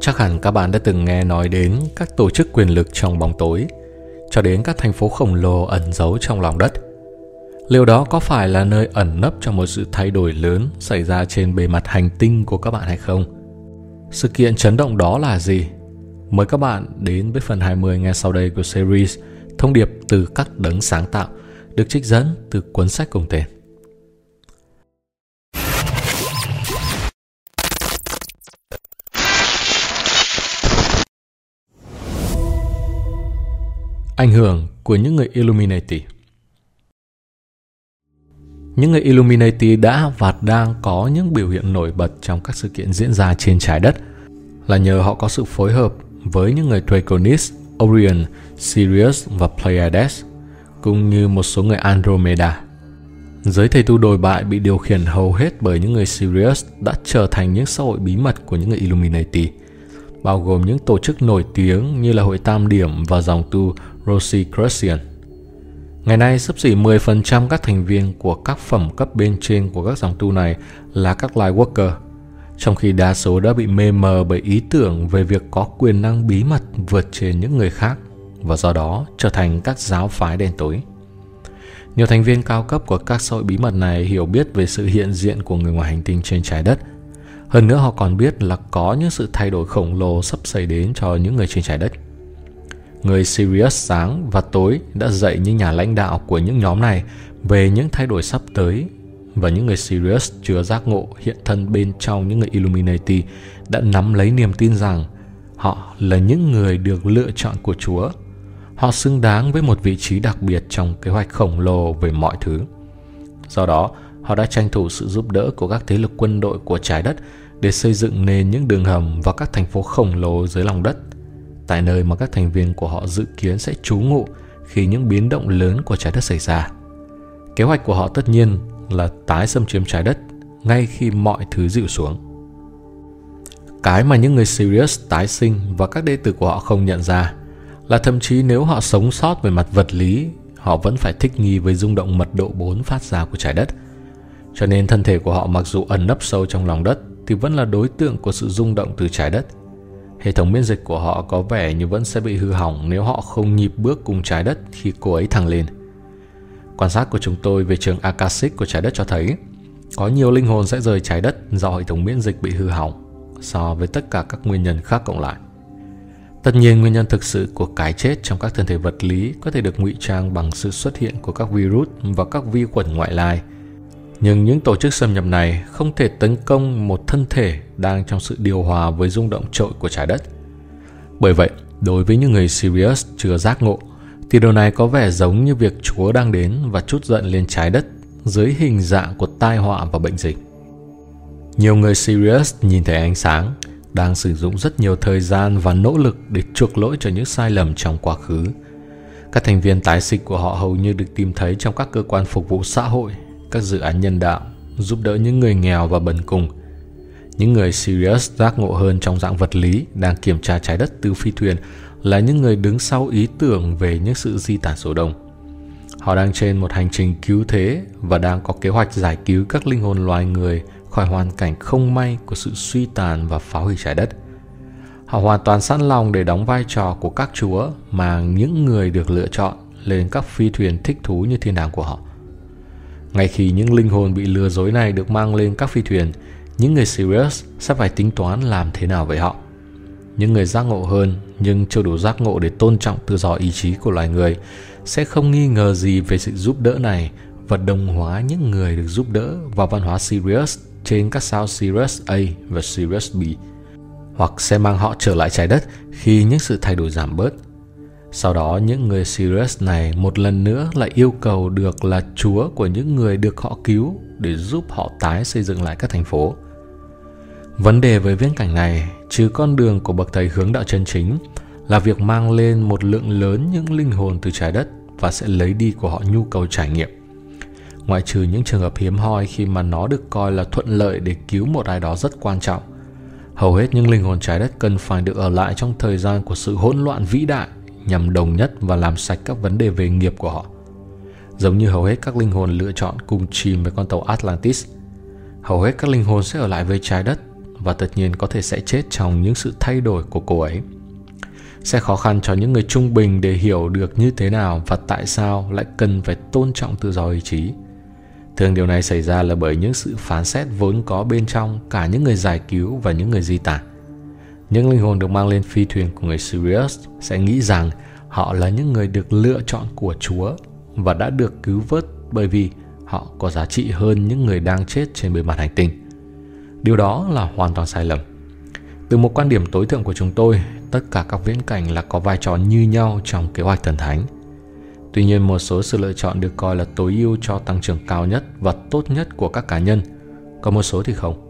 Chắc hẳn các bạn đã từng nghe nói đến các tổ chức quyền lực trong bóng tối, cho đến các thành phố khổng lồ ẩn giấu trong lòng đất. Liệu đó có phải là nơi ẩn nấp cho một sự thay đổi lớn xảy ra trên bề mặt hành tinh của các bạn hay không? Sự kiện chấn động đó là gì? Mời các bạn đến với phần 20 nghe sau đây của series Thông điệp từ các đấng sáng tạo được trích dẫn từ cuốn sách cùng tên. Ảnh hưởng của những người Illuminati Những người Illuminati đã và đang có những biểu hiện nổi bật trong các sự kiện diễn ra trên trái đất là nhờ họ có sự phối hợp với những người Draconis, Orion, Sirius và Pleiades, cũng như một số người Andromeda. Giới thầy tu đồi bại bị điều khiển hầu hết bởi những người Sirius đã trở thành những xã hội bí mật của những người Illuminati, bao gồm những tổ chức nổi tiếng như là Hội Tam Điểm và dòng tu Rosicrucian. Ngày nay, sắp xỉ 10% các thành viên của các phẩm cấp bên trên của các dòng tu này là các Lightworker, trong khi đa số đã bị mê mờ bởi ý tưởng về việc có quyền năng bí mật vượt trên những người khác và do đó trở thành các giáo phái đen tối. Nhiều thành viên cao cấp của các xã hội bí mật này hiểu biết về sự hiện diện của người ngoài hành tinh trên trái đất. Hơn nữa họ còn biết là có những sự thay đổi khổng lồ sắp xảy đến cho những người trên trái đất. Người Sirius sáng và tối đã dạy những nhà lãnh đạo của những nhóm này về những thay đổi sắp tới và những người Sirius chứa giác ngộ hiện thân bên trong những người Illuminati đã nắm lấy niềm tin rằng họ là những người được lựa chọn của Chúa. Họ xứng đáng với một vị trí đặc biệt trong kế hoạch khổng lồ về mọi thứ. Do đó, họ đã tranh thủ sự giúp đỡ của các thế lực quân đội của trái đất để xây dựng nên những đường hầm và các thành phố khổng lồ dưới lòng đất, tại nơi mà các thành viên của họ dự kiến sẽ trú ngụ khi những biến động lớn của trái đất xảy ra. Kế hoạch của họ tất nhiên là tái xâm chiếm trái đất ngay khi mọi thứ dịu xuống. Cái mà những người Sirius tái sinh và các đệ tử của họ không nhận ra là thậm chí nếu họ sống sót về mặt vật lý, họ vẫn phải thích nghi với rung động mật độ 4 phát ra của trái đất. Cho nên thân thể của họ mặc dù ẩn nấp sâu trong lòng đất thì vẫn là đối tượng của sự rung động từ trái đất. Hệ thống miễn dịch của họ có vẻ như vẫn sẽ bị hư hỏng nếu họ không nhịp bước cùng trái đất khi cô ấy thăng lên. Quan sát của chúng tôi về trường Akashic của trái đất cho thấy có nhiều linh hồn sẽ rời trái đất do hệ thống miễn dịch bị hư hỏng so với tất cả các nguyên nhân khác cộng lại. Tất nhiên, nguyên nhân thực sự của cái chết trong các thân thể vật lý có thể được ngụy trang bằng sự xuất hiện của các virus và các vi khuẩn ngoại lai. Nhưng những tổ chức xâm nhập này không thể tấn công một thân thể đang trong sự điều hòa với rung động trội của trái đất. Bởi vậy, đối với những người Sirius chưa giác ngộ, thì điều này có vẻ giống như việc Chúa đang đến và chút giận lên trái đất dưới hình dạng của tai họa và bệnh dịch. Nhiều người Sirius nhìn thấy ánh sáng, đang sử dụng rất nhiều thời gian và nỗ lực để chuộc lỗi cho những sai lầm trong quá khứ. Các thành viên tái sinh của họ hầu như được tìm thấy trong các cơ quan phục vụ xã hội, các dự án nhân đạo, giúp đỡ những người nghèo và bần cùng. Những người Sirius giác ngộ hơn trong dạng vật lý đang kiểm tra trái đất từ phi thuyền là những người đứng sau ý tưởng về những sự di tản số đông. Họ đang trên một hành trình cứu thế và đang có kế hoạch giải cứu các linh hồn loài người khỏi hoàn cảnh không may của sự suy tàn và phá hủy trái đất. Họ hoàn toàn sẵn lòng để đóng vai trò của các chúa mà những người được lựa chọn lên các phi thuyền thích thú như thiên đàng của họ. Ngay khi những linh hồn bị lừa dối này được mang lên các phi thuyền, những người Sirius sẽ phải tính toán làm thế nào với họ. Những người giác ngộ hơn nhưng chưa đủ giác ngộ để tôn trọng tự do ý chí của loài người sẽ không nghi ngờ gì về sự giúp đỡ này và đồng hóa những người được giúp đỡ vào văn hóa Sirius trên các sao Sirius A và Sirius B hoặc sẽ mang họ trở lại trái đất khi những sự thay đổi giảm bớt. Sau đó những người Sirius này một lần nữa lại yêu cầu được là chúa của những người được họ cứu để giúp họ tái xây dựng lại các thành phố. Vấn đề với viễn cảnh này, trừ con đường của bậc thầy hướng đạo chân chính, là việc mang lên một lượng lớn những linh hồn từ trái đất và sẽ lấy đi của họ nhu cầu trải nghiệm. Ngoại trừ những trường hợp hiếm hoi khi mà nó được coi là thuận lợi để cứu một ai đó rất quan trọng. Hầu hết những linh hồn trái đất cần phải được ở lại trong thời gian của sự hỗn loạn vĩ đại nhằm đồng nhất và làm sạch các vấn đề về nghiệp của họ. Giống như hầu hết các linh hồn lựa chọn cùng chìm với con tàu Atlantis, hầu hết các linh hồn sẽ ở lại với trái đất và tất nhiên có thể sẽ chết trong những sự thay đổi của cô ấy. Sẽ khó khăn cho những người trung bình để hiểu được như thế nào và tại sao lại cần phải tôn trọng tự do ý chí. Thường điều này xảy ra là bởi những sự phán xét vốn có bên trong cả những người giải cứu và những người di tản. Những linh hồn được mang lên phi thuyền của người Sirius sẽ nghĩ rằng họ là những người được lựa chọn của Chúa và đã được cứu vớt bởi vì họ có giá trị hơn những người đang chết trên bề mặt hành tinh. Điều đó là hoàn toàn sai lầm. Từ một quan điểm tối thượng của chúng tôi, tất cả các viễn cảnh là có vai trò như nhau trong kế hoạch thần thánh. Tuy nhiên một số sự lựa chọn được coi là tối ưu cho tăng trưởng cao nhất và tốt nhất của các cá nhân, còn một số thì không.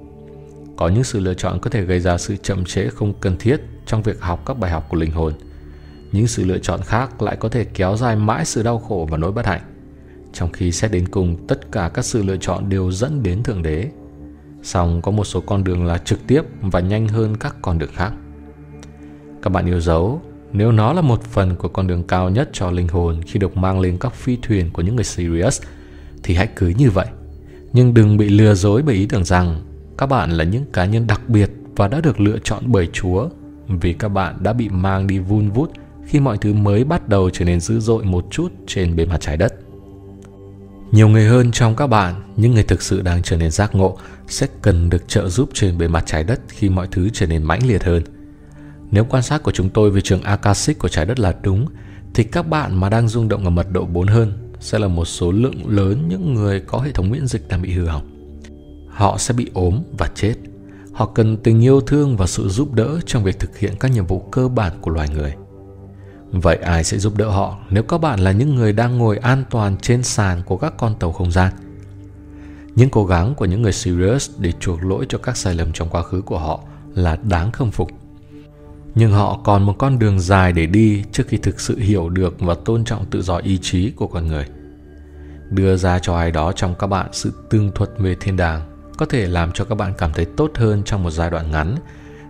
Có những sự lựa chọn có thể gây ra sự chậm trễ không cần thiết trong việc học các bài học của linh hồn. Những sự lựa chọn khác lại có thể kéo dài mãi sự đau khổ và nỗi bất hạnh. Trong khi xét đến cùng, tất cả các sự lựa chọn đều dẫn đến Thượng Đế. Song có một số con đường là trực tiếp và nhanh hơn các con đường khác. Các bạn yêu dấu, nếu nó là một phần của con đường cao nhất cho linh hồn khi được mang lên các phi thuyền của những người Sirius, thì hãy cứ như vậy. Nhưng đừng bị lừa dối bởi ý tưởng rằng các bạn là những cá nhân đặc biệt và đã được lựa chọn bởi Chúa vì các bạn đã bị mang đi vun vút khi mọi thứ mới bắt đầu trở nên dữ dội một chút trên bề mặt trái đất. Nhiều người hơn trong các bạn, những người thực sự đang trở nên giác ngộ, sẽ cần được trợ giúp trên bề mặt trái đất khi mọi thứ trở nên mãnh liệt hơn. Nếu quan sát của chúng tôi về trường Akashic của trái đất là đúng, thì các bạn mà đang rung động ở mật độ 4 hơn sẽ là một số lượng lớn những người có hệ thống miễn dịch đang bị hư hỏng. Họ sẽ bị ốm và chết. Họ cần tình yêu thương và sự giúp đỡ trong việc thực hiện các nhiệm vụ cơ bản của loài người. Vậy ai sẽ giúp đỡ họ nếu các bạn là những người đang ngồi an toàn trên sàn của các con tàu không gian? Những cố gắng của những người Sirius để chuộc lỗi cho các sai lầm trong quá khứ của họ là đáng khâm phục. Nhưng họ còn một con đường dài để đi trước khi thực sự hiểu được và tôn trọng tự do ý chí của con người. Đưa ra cho ai đó trong các bạn sự tương thuật về thiên đàng có thể làm cho các bạn cảm thấy tốt hơn trong một giai đoạn ngắn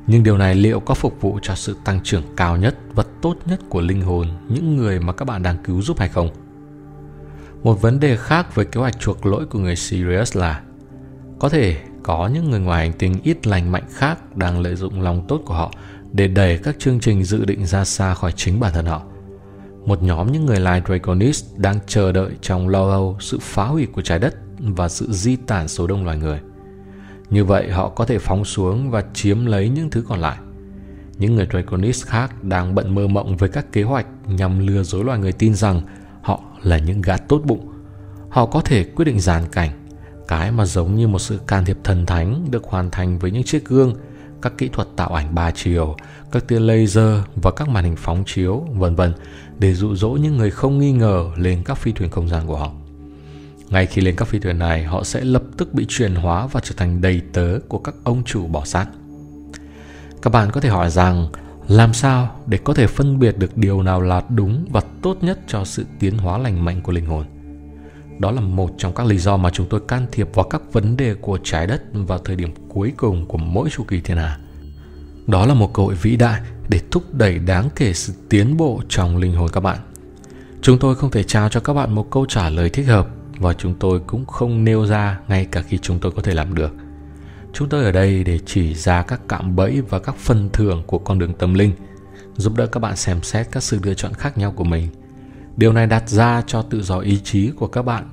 nhưng điều này liệu có phục vụ cho sự tăng trưởng cao nhất và tốt nhất của linh hồn những người mà các bạn đang cứu giúp hay không một vấn đề khác với kế hoạch chuộc lỗi của người Sirius là, có thể có những người ngoài hành tinh ít lành mạnh khác đang lợi dụng lòng tốt của họ để đẩy các chương trình dự định ra xa khỏi chính bản thân họ. Một nhóm những người lai Draconis đang chờ đợi trong lo âu sự phá hủy của trái đất và sự di tản số đông loài người. Như vậy họ có thể phóng xuống và chiếm lấy những thứ còn lại. Những người Draconis khác đang bận mơ mộng với các kế hoạch nhằm lừa dối loài người tin rằng họ là những gã tốt bụng. Họ có thể quyết định giàn cảnh, cái mà giống như một sự can thiệp thần thánh được hoàn thành với những chiếc gương, các kỹ thuật tạo ảnh ba chiều, các tia laser và các màn hình phóng chiếu, vân vân để dụ dỗ những người không nghi ngờ lên các phi thuyền không gian của họ. Ngay khi lên các phi thuyền này, họ sẽ lập tức bị chuyển hóa và trở thành đầy tớ của các ông chủ bỏ sát. Các bạn có thể hỏi rằng làm sao để có thể phân biệt được điều nào là đúng và tốt nhất cho sự tiến hóa lành mạnh của linh hồn? Đó là một trong các lý do mà chúng tôi can thiệp vào các vấn đề của trái đất vào thời điểm cuối cùng của mỗi chu kỳ thiên hà. Đó là một cơ hội vĩ đại để thúc đẩy đáng kể sự tiến bộ trong linh hồn các bạn. Chúng tôi không thể trao cho các bạn một câu trả lời thích hợp và chúng tôi cũng không nêu ra ngay cả khi chúng tôi có thể làm được. Chúng tôi ở đây để chỉ ra các cạm bẫy và các phần thưởng của con đường tâm linh, giúp đỡ các bạn xem xét các sự lựa chọn khác nhau của mình. Điều này đặt ra cho tự do ý chí của các bạn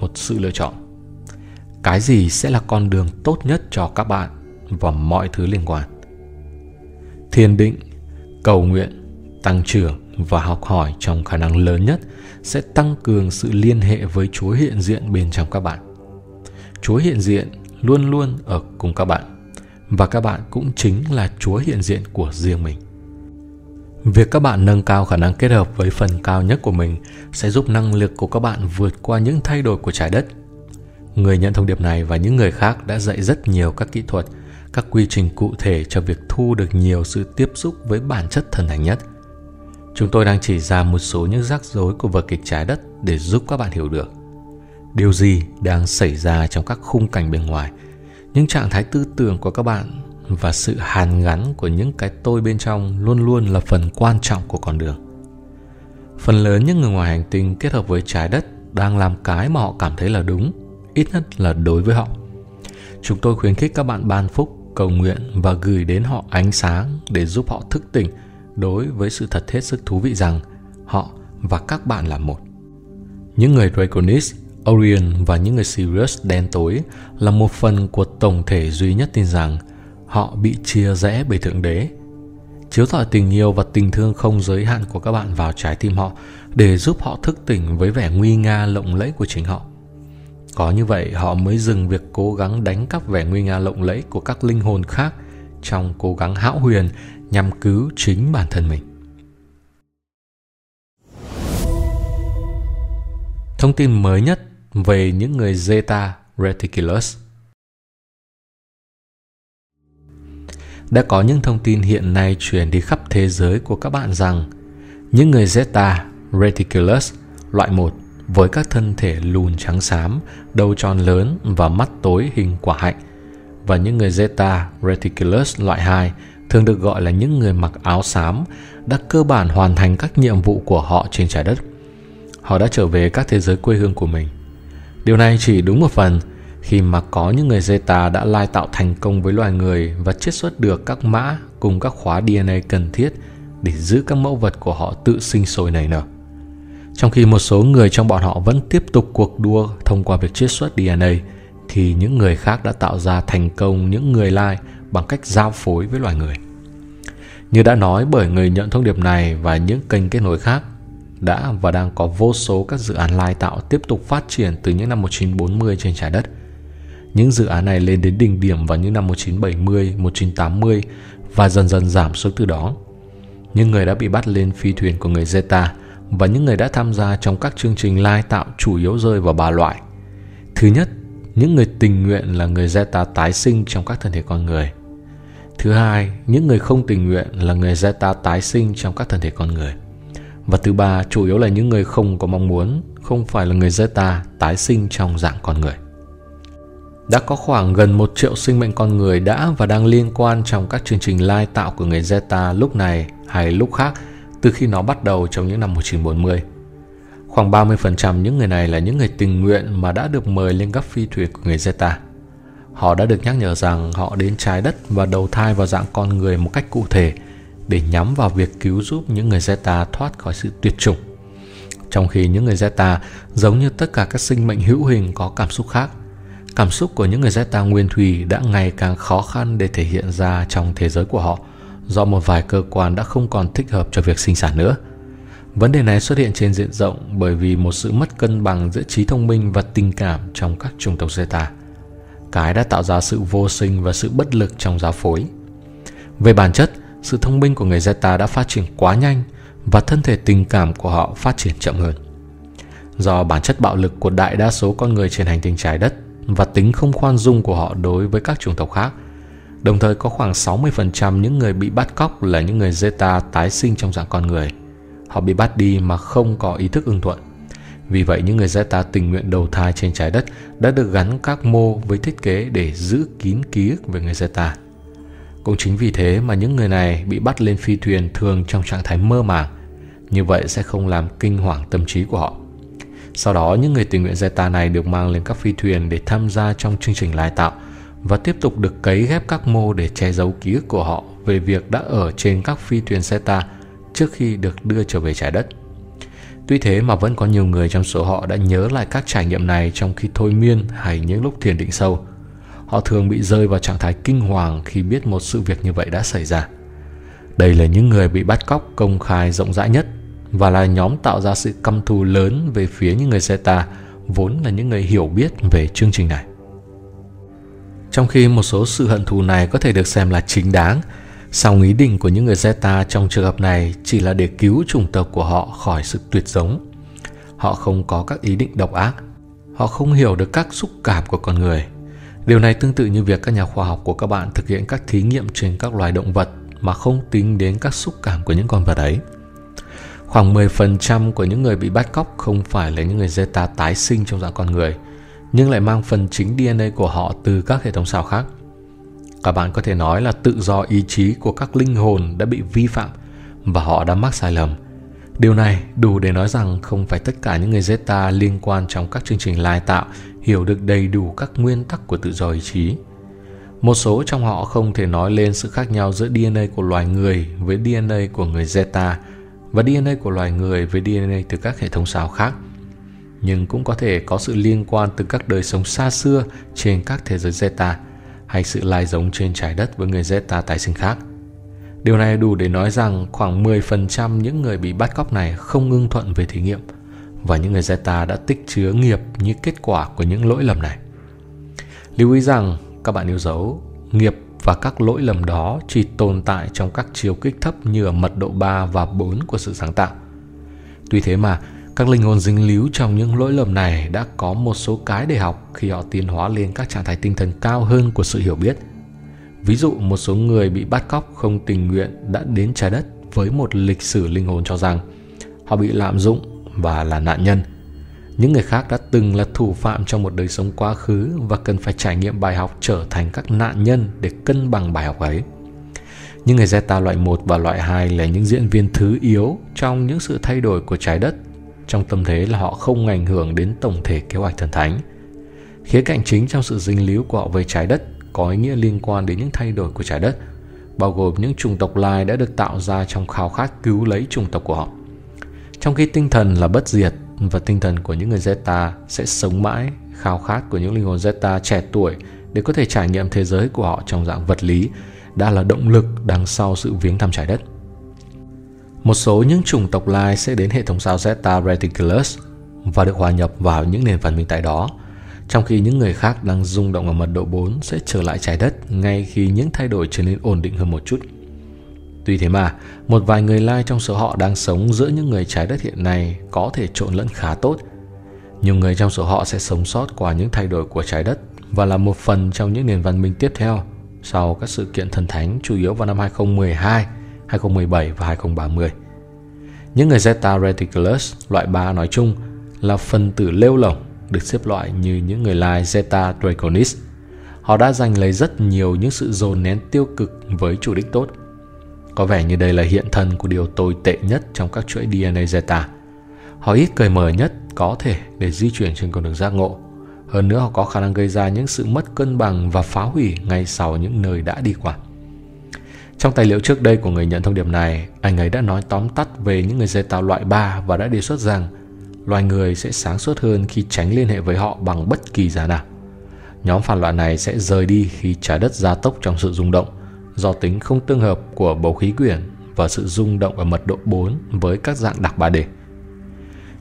một sự lựa chọn. Cái gì sẽ là con đường tốt nhất cho các bạn và mọi thứ liên quan. Thiền định, cầu nguyện, tăng trưởng và học hỏi trong khả năng lớn nhất sẽ tăng cường sự liên hệ với Chúa hiện diện bên trong các bạn. Chúa hiện diện luôn luôn ở cùng các bạn và các bạn cũng chính là Chúa hiện diện của riêng mình. Việc các bạn nâng cao khả năng kết hợp với phần cao nhất của mình sẽ giúp năng lực của các bạn vượt qua những thay đổi của trái đất. Người nhận thông điệp này và những người khác đã dạy rất nhiều các kỹ thuật, các quy trình cụ thể cho việc thu được nhiều sự tiếp xúc với bản chất thần thánh nhất – Chúng tôi đang chỉ ra một số những rắc rối của vở kịch trái đất để giúp các bạn hiểu được điều gì đang xảy ra trong các khung cảnh bên ngoài, những trạng thái tư tưởng của các bạn và sự hàn gắn của những cái tôi bên trong luôn luôn là phần quan trọng của con đường. Phần lớn những người ngoài hành tinh kết hợp với trái đất đang làm cái mà họ cảm thấy là đúng, ít nhất là đối với họ. Chúng tôi khuyến khích các bạn ban phúc cầu nguyện và gửi đến họ ánh sáng để giúp họ thức tỉnh đối với sự thật hết sức thú vị rằng họ và các bạn là một. Những người Draconis, Orion và những người Sirius đen tối là một phần của tổng thể duy nhất tin rằng họ bị chia rẽ bởi Thượng Đế. Chiếu tỏ tình yêu và tình thương không giới hạn của các bạn vào trái tim họ để giúp họ thức tỉnh với vẻ nguy nga lộng lẫy của chính họ. Có như vậy họ mới dừng việc cố gắng đánh cắp vẻ nguy nga lộng lẫy của các linh hồn khác trong cố gắng hão huyền nhằm cứu chính bản thân mình. Thông tin mới nhất về những người Zeta Reticulus Đã có những thông tin hiện nay truyền đi khắp thế giới của các bạn rằng những người Zeta Reticulus loại 1 với các thân thể lùn trắng xám, đầu tròn lớn và mắt tối hình quả hạnh và những người Zeta Reticulus loại 2 thường được gọi là những người mặc áo xám đã cơ bản hoàn thành các nhiệm vụ của họ trên trái đất. Họ đã trở về các thế giới quê hương của mình. Điều này chỉ đúng một phần khi mà có những người Zeta đã lai tạo thành công với loài người và chiết xuất được các mã cùng các khóa DNA cần thiết để giữ các mẫu vật của họ tự sinh sôi nảy nở. Trong khi một số người trong bọn họ vẫn tiếp tục cuộc đua thông qua việc chiết xuất DNA, thì những người khác đã tạo ra thành công những người lai bằng cách giao phối với loài người. Như đã nói bởi người nhận thông điệp này và những kênh kết nối khác, đã và đang có vô số các dự án lai tạo tiếp tục phát triển từ những năm 1940 trên trái đất. Những dự án này lên đến đỉnh điểm vào những năm 1970, 1980 và dần dần giảm xuống từ đó. Những người đã bị bắt lên phi thuyền của người Zeta và những người đã tham gia trong các chương trình lai tạo chủ yếu rơi vào ba loại. Thứ nhất, những người tình nguyện là người Zeta tái sinh trong các thân thể con người. Thứ hai, những người không tình nguyện là người Zeta tái sinh trong các thân thể con người. Và thứ ba, chủ yếu là những người không có mong muốn, không phải là người Zeta tái sinh trong dạng con người. Đã có khoảng gần một triệu sinh mệnh con người đã và đang liên quan trong các chương trình lai tạo của người Zeta lúc này hay lúc khác từ khi nó bắt đầu trong những năm 1940. Khoảng 30% những người này là những người tình nguyện mà đã được mời lên các phi thuyền của người Zeta. Họ đã được nhắc nhở rằng họ đến trái đất và đầu thai vào dạng con người một cách cụ thể để nhắm vào việc cứu giúp những người Zeta thoát khỏi sự tuyệt chủng. Trong khi những người Zeta giống như tất cả các sinh mệnh hữu hình có cảm xúc khác, cảm xúc của những người Zeta nguyên thủy đã ngày càng khó khăn để thể hiện ra trong thế giới của họ do một vài cơ quan đã không còn thích hợp cho việc sinh sản nữa. Vấn đề này xuất hiện trên diện rộng bởi vì một sự mất cân bằng giữa trí thông minh và tình cảm trong các chủng tộc Zeta. Cái đã tạo ra sự vô sinh và sự bất lực trong giáo phối. Về bản chất, sự thông minh của người Zeta đã phát triển quá nhanh và thân thể tình cảm của họ phát triển chậm hơn. Do bản chất bạo lực của đại đa số con người trên hành tinh trái đất và tính không khoan dung của họ đối với các chủng tộc khác, đồng thời có khoảng 60% những người bị bắt cóc là những người Zeta tái sinh trong dạng con người. Họ bị bắt đi mà không có ý thức ưng thuận. Vì vậy, những người Zeta tình nguyện đầu thai trên trái đất đã được gắn các mô với thiết kế để giữ kín ký ức về người Zeta. Cũng chính vì thế mà những người này bị bắt lên phi thuyền thường trong trạng thái mơ màng. Như vậy sẽ không làm kinh hoàng tâm trí của họ. Sau đó, những người tình nguyện Zeta này được mang lên các phi thuyền để tham gia trong chương trình lai tạo và tiếp tục được cấy ghép các mô để che giấu ký ức của họ về việc đã ở trên các phi thuyền Zeta trước khi được đưa trở về trái đất. Tuy thế mà vẫn có nhiều người trong số họ đã nhớ lại các trải nghiệm này trong khi thôi miên hay những lúc thiền định sâu. Họ thường bị rơi vào trạng thái kinh hoàng khi biết một sự việc như vậy đã xảy ra. Đây là những người bị bắt cóc công khai rộng rãi nhất và là nhóm tạo ra sự căm thù lớn về phía những người Zeta vốn là những người hiểu biết về chương trình này. Trong khi một số sự hận thù này có thể được xem là chính đáng, song ý định của những người Zeta trong trường hợp này chỉ là để cứu chủng tộc của họ khỏi sự tuyệt giống. Họ không có các ý định độc ác. Họ không hiểu được các xúc cảm của con người. Điều này tương tự như việc các nhà khoa học của các bạn thực hiện các thí nghiệm trên các loài động vật mà không tính đến các xúc cảm của những con vật ấy. Khoảng 10% của những người bị bắt cóc không phải là những người Zeta tái sinh trong dạng con người, nhưng lại mang phần chính DNA của họ từ các hệ thống sao khác. Các bạn có thể nói là tự do ý chí của các linh hồn đã bị vi phạm và họ đã mắc sai lầm. Điều này đủ để nói rằng không phải tất cả những người Zeta liên quan trong các chương trình lai tạo hiểu được đầy đủ các nguyên tắc của tự do ý chí. Một số trong họ không thể nói lên sự khác nhau giữa DNA của loài người với DNA của người Zeta và DNA của loài người với DNA từ các hệ thống sao khác. Nhưng cũng có thể có sự liên quan từ các đời sống xa xưa trên các thế giới Zeta hay sự lai giống trên trái đất với người Zeta tái sinh khác. Điều này đủ để nói rằng khoảng 10% những người bị bắt cóc này không ngưng thuận về thí nghiệm và những người Zeta đã tích chứa nghiệp như kết quả của những lỗi lầm này. Lưu ý rằng các bạn yêu dấu, nghiệp và các lỗi lầm đó chỉ tồn tại trong các chiều kích thấp như ở mật độ 3 và 4 của sự sáng tạo. Tuy thế mà, các linh hồn dính líu trong những lỗi lầm này đã có một số cái để học khi họ tiến hóa lên các trạng thái tinh thần cao hơn của sự hiểu biết. Ví dụ một số người bị bắt cóc không tình nguyện đã đến trái đất với một lịch sử linh hồn cho rằng họ bị lạm dụng và là nạn nhân – những người khác đã từng là thủ phạm trong một đời sống quá khứ và cần phải trải nghiệm bài học trở thành các nạn nhân để cân bằng bài học ấy. Những người Zeta loại 1 và loại 2 là những diễn viên thứ yếu trong những sự thay đổi của trái đất, trong tâm thế là họ không ảnh hưởng đến tổng thể kế hoạch thần thánh. Khía cạnh chính trong sự dính líu của họ với trái đất có ý nghĩa liên quan đến những thay đổi của trái đất, bao gồm những chủng tộc lai đã được tạo ra trong khao khát cứu lấy chủng tộc của họ. Trong khi tinh thần là bất diệt và tinh thần của những người Zeta sẽ sống mãi khao khát của những linh hồn Zeta trẻ tuổi để có thể trải nghiệm thế giới của họ trong dạng vật lý đã là động lực đằng sau sự viếng thăm trái đất. Một số những chủng tộc lai sẽ đến hệ thống sao Zeta Reticulus và được hòa nhập vào những nền văn minh tại đó, trong khi những người khác đang rung động ở mật độ 4 sẽ trở lại trái đất ngay khi những thay đổi trở nên ổn định hơn một chút. Tuy thế mà, một vài người lai trong số họ đang sống giữa những người trái đất hiện nay có thể trộn lẫn khá tốt. Nhiều người trong số họ sẽ sống sót qua những thay đổi của trái đất và là một phần trong những nền văn minh tiếp theo sau các sự kiện thần thánh chủ yếu vào năm 2012, 2017 và 2030. Những người Zeta Reticulus loại 3 nói chung là phần tử lêu lỏng được xếp loại như những người lai Zeta Draconis. Họ đã giành lấy rất nhiều những sự dồn nén tiêu cực với chủ đích tốt – có vẻ như đây là hiện thân của điều tồi tệ nhất trong các chuỗi DNA Zeta. Họ ít cởi mở nhất có thể để di chuyển trên con đường giác ngộ. Hơn nữa, họ có khả năng gây ra những sự mất cân bằng và phá hủy ngay sau những nơi đã đi qua. Trong tài liệu trước đây của người nhận thông điệp này, anh ấy đã nói tóm tắt về những người dây tạo loại 3 và đã đề xuất rằng loài người sẽ sáng suốt hơn khi tránh liên hệ với họ bằng bất kỳ giá nào. Nhóm phản loạn này sẽ rời đi khi trái đất gia tốc trong sự rung động – do tính không tương hợp của bầu khí quyển và sự rung động ở mật độ 4 với các dạng đặc 3D.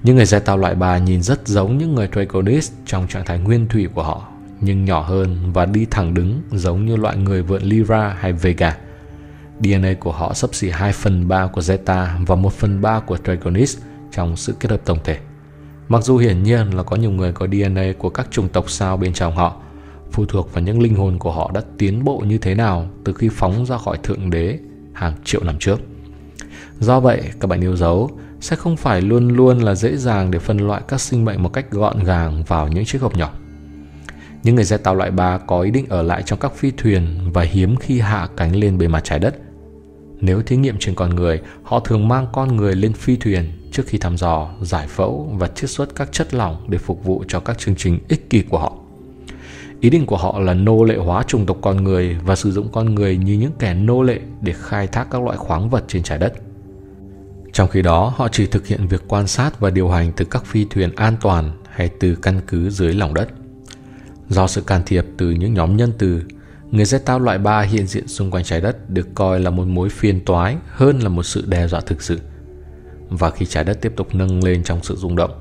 Những người tàu loại 3 nhìn rất giống những người Draconis trong trạng thái nguyên thủy của họ, nhưng nhỏ hơn và đi thẳng đứng giống như loại người vượn Lyra hay Vega. DNA của họ sắp xỉ 2 phần 3 của Zeta và 1 phần 3 của Dragonis trong sự kết hợp tổng thể. Mặc dù hiển nhiên là có nhiều người có DNA của các chủng tộc sao bên trong họ, phụ thuộc vào những linh hồn của họ đã tiến bộ như thế nào từ khi phóng ra khỏi thượng đế hàng triệu năm trước. Do vậy, các bạn yêu dấu sẽ không phải luôn luôn là dễ dàng để phân loại các sinh mệnh một cách gọn gàng vào những chiếc hộp nhỏ. Những người Zeta loại 3 có ý định ở lại trong các phi thuyền và hiếm khi hạ cánh lên bề mặt trái đất. Nếu thí nghiệm trên con người, họ thường mang con người lên phi thuyền trước khi thăm dò, giải phẫu và chiết xuất các chất lỏng để phục vụ cho các chương trình ích kỷ của họ. Ý định của họ là nô lệ hóa chủng tộc con người và sử dụng con người như những kẻ nô lệ để khai thác các loại khoáng vật trên trái đất. Trong khi đó, họ chỉ thực hiện việc quan sát và điều hành từ các phi thuyền an toàn hay từ căn cứ dưới lòng đất. Do sự can thiệp từ những nhóm nhân từ, người Zeta loại 3 hiện diện xung quanh trái đất được coi là một mối phiền toái hơn là một sự đe dọa thực sự. Và khi trái đất tiếp tục nâng lên trong sự rung động,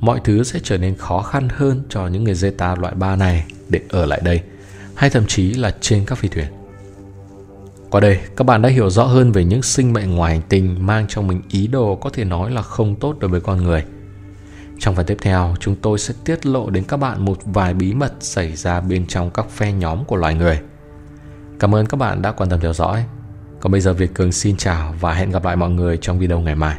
mọi thứ sẽ trở nên khó khăn hơn cho những người Zeta loại 3 này để ở lại đây, hay thậm chí là trên các phi thuyền. Qua đây, các bạn đã hiểu rõ hơn về những sinh mệnh ngoài hành tinh mang trong mình ý đồ có thể nói là không tốt đối với con người. Trong phần tiếp theo, chúng tôi sẽ tiết lộ đến các bạn một vài bí mật xảy ra bên trong các phe nhóm của loài người. Cảm ơn các bạn đã quan tâm theo dõi. Còn bây giờ Việt Cường xin chào và hẹn gặp lại mọi người trong video ngày mai.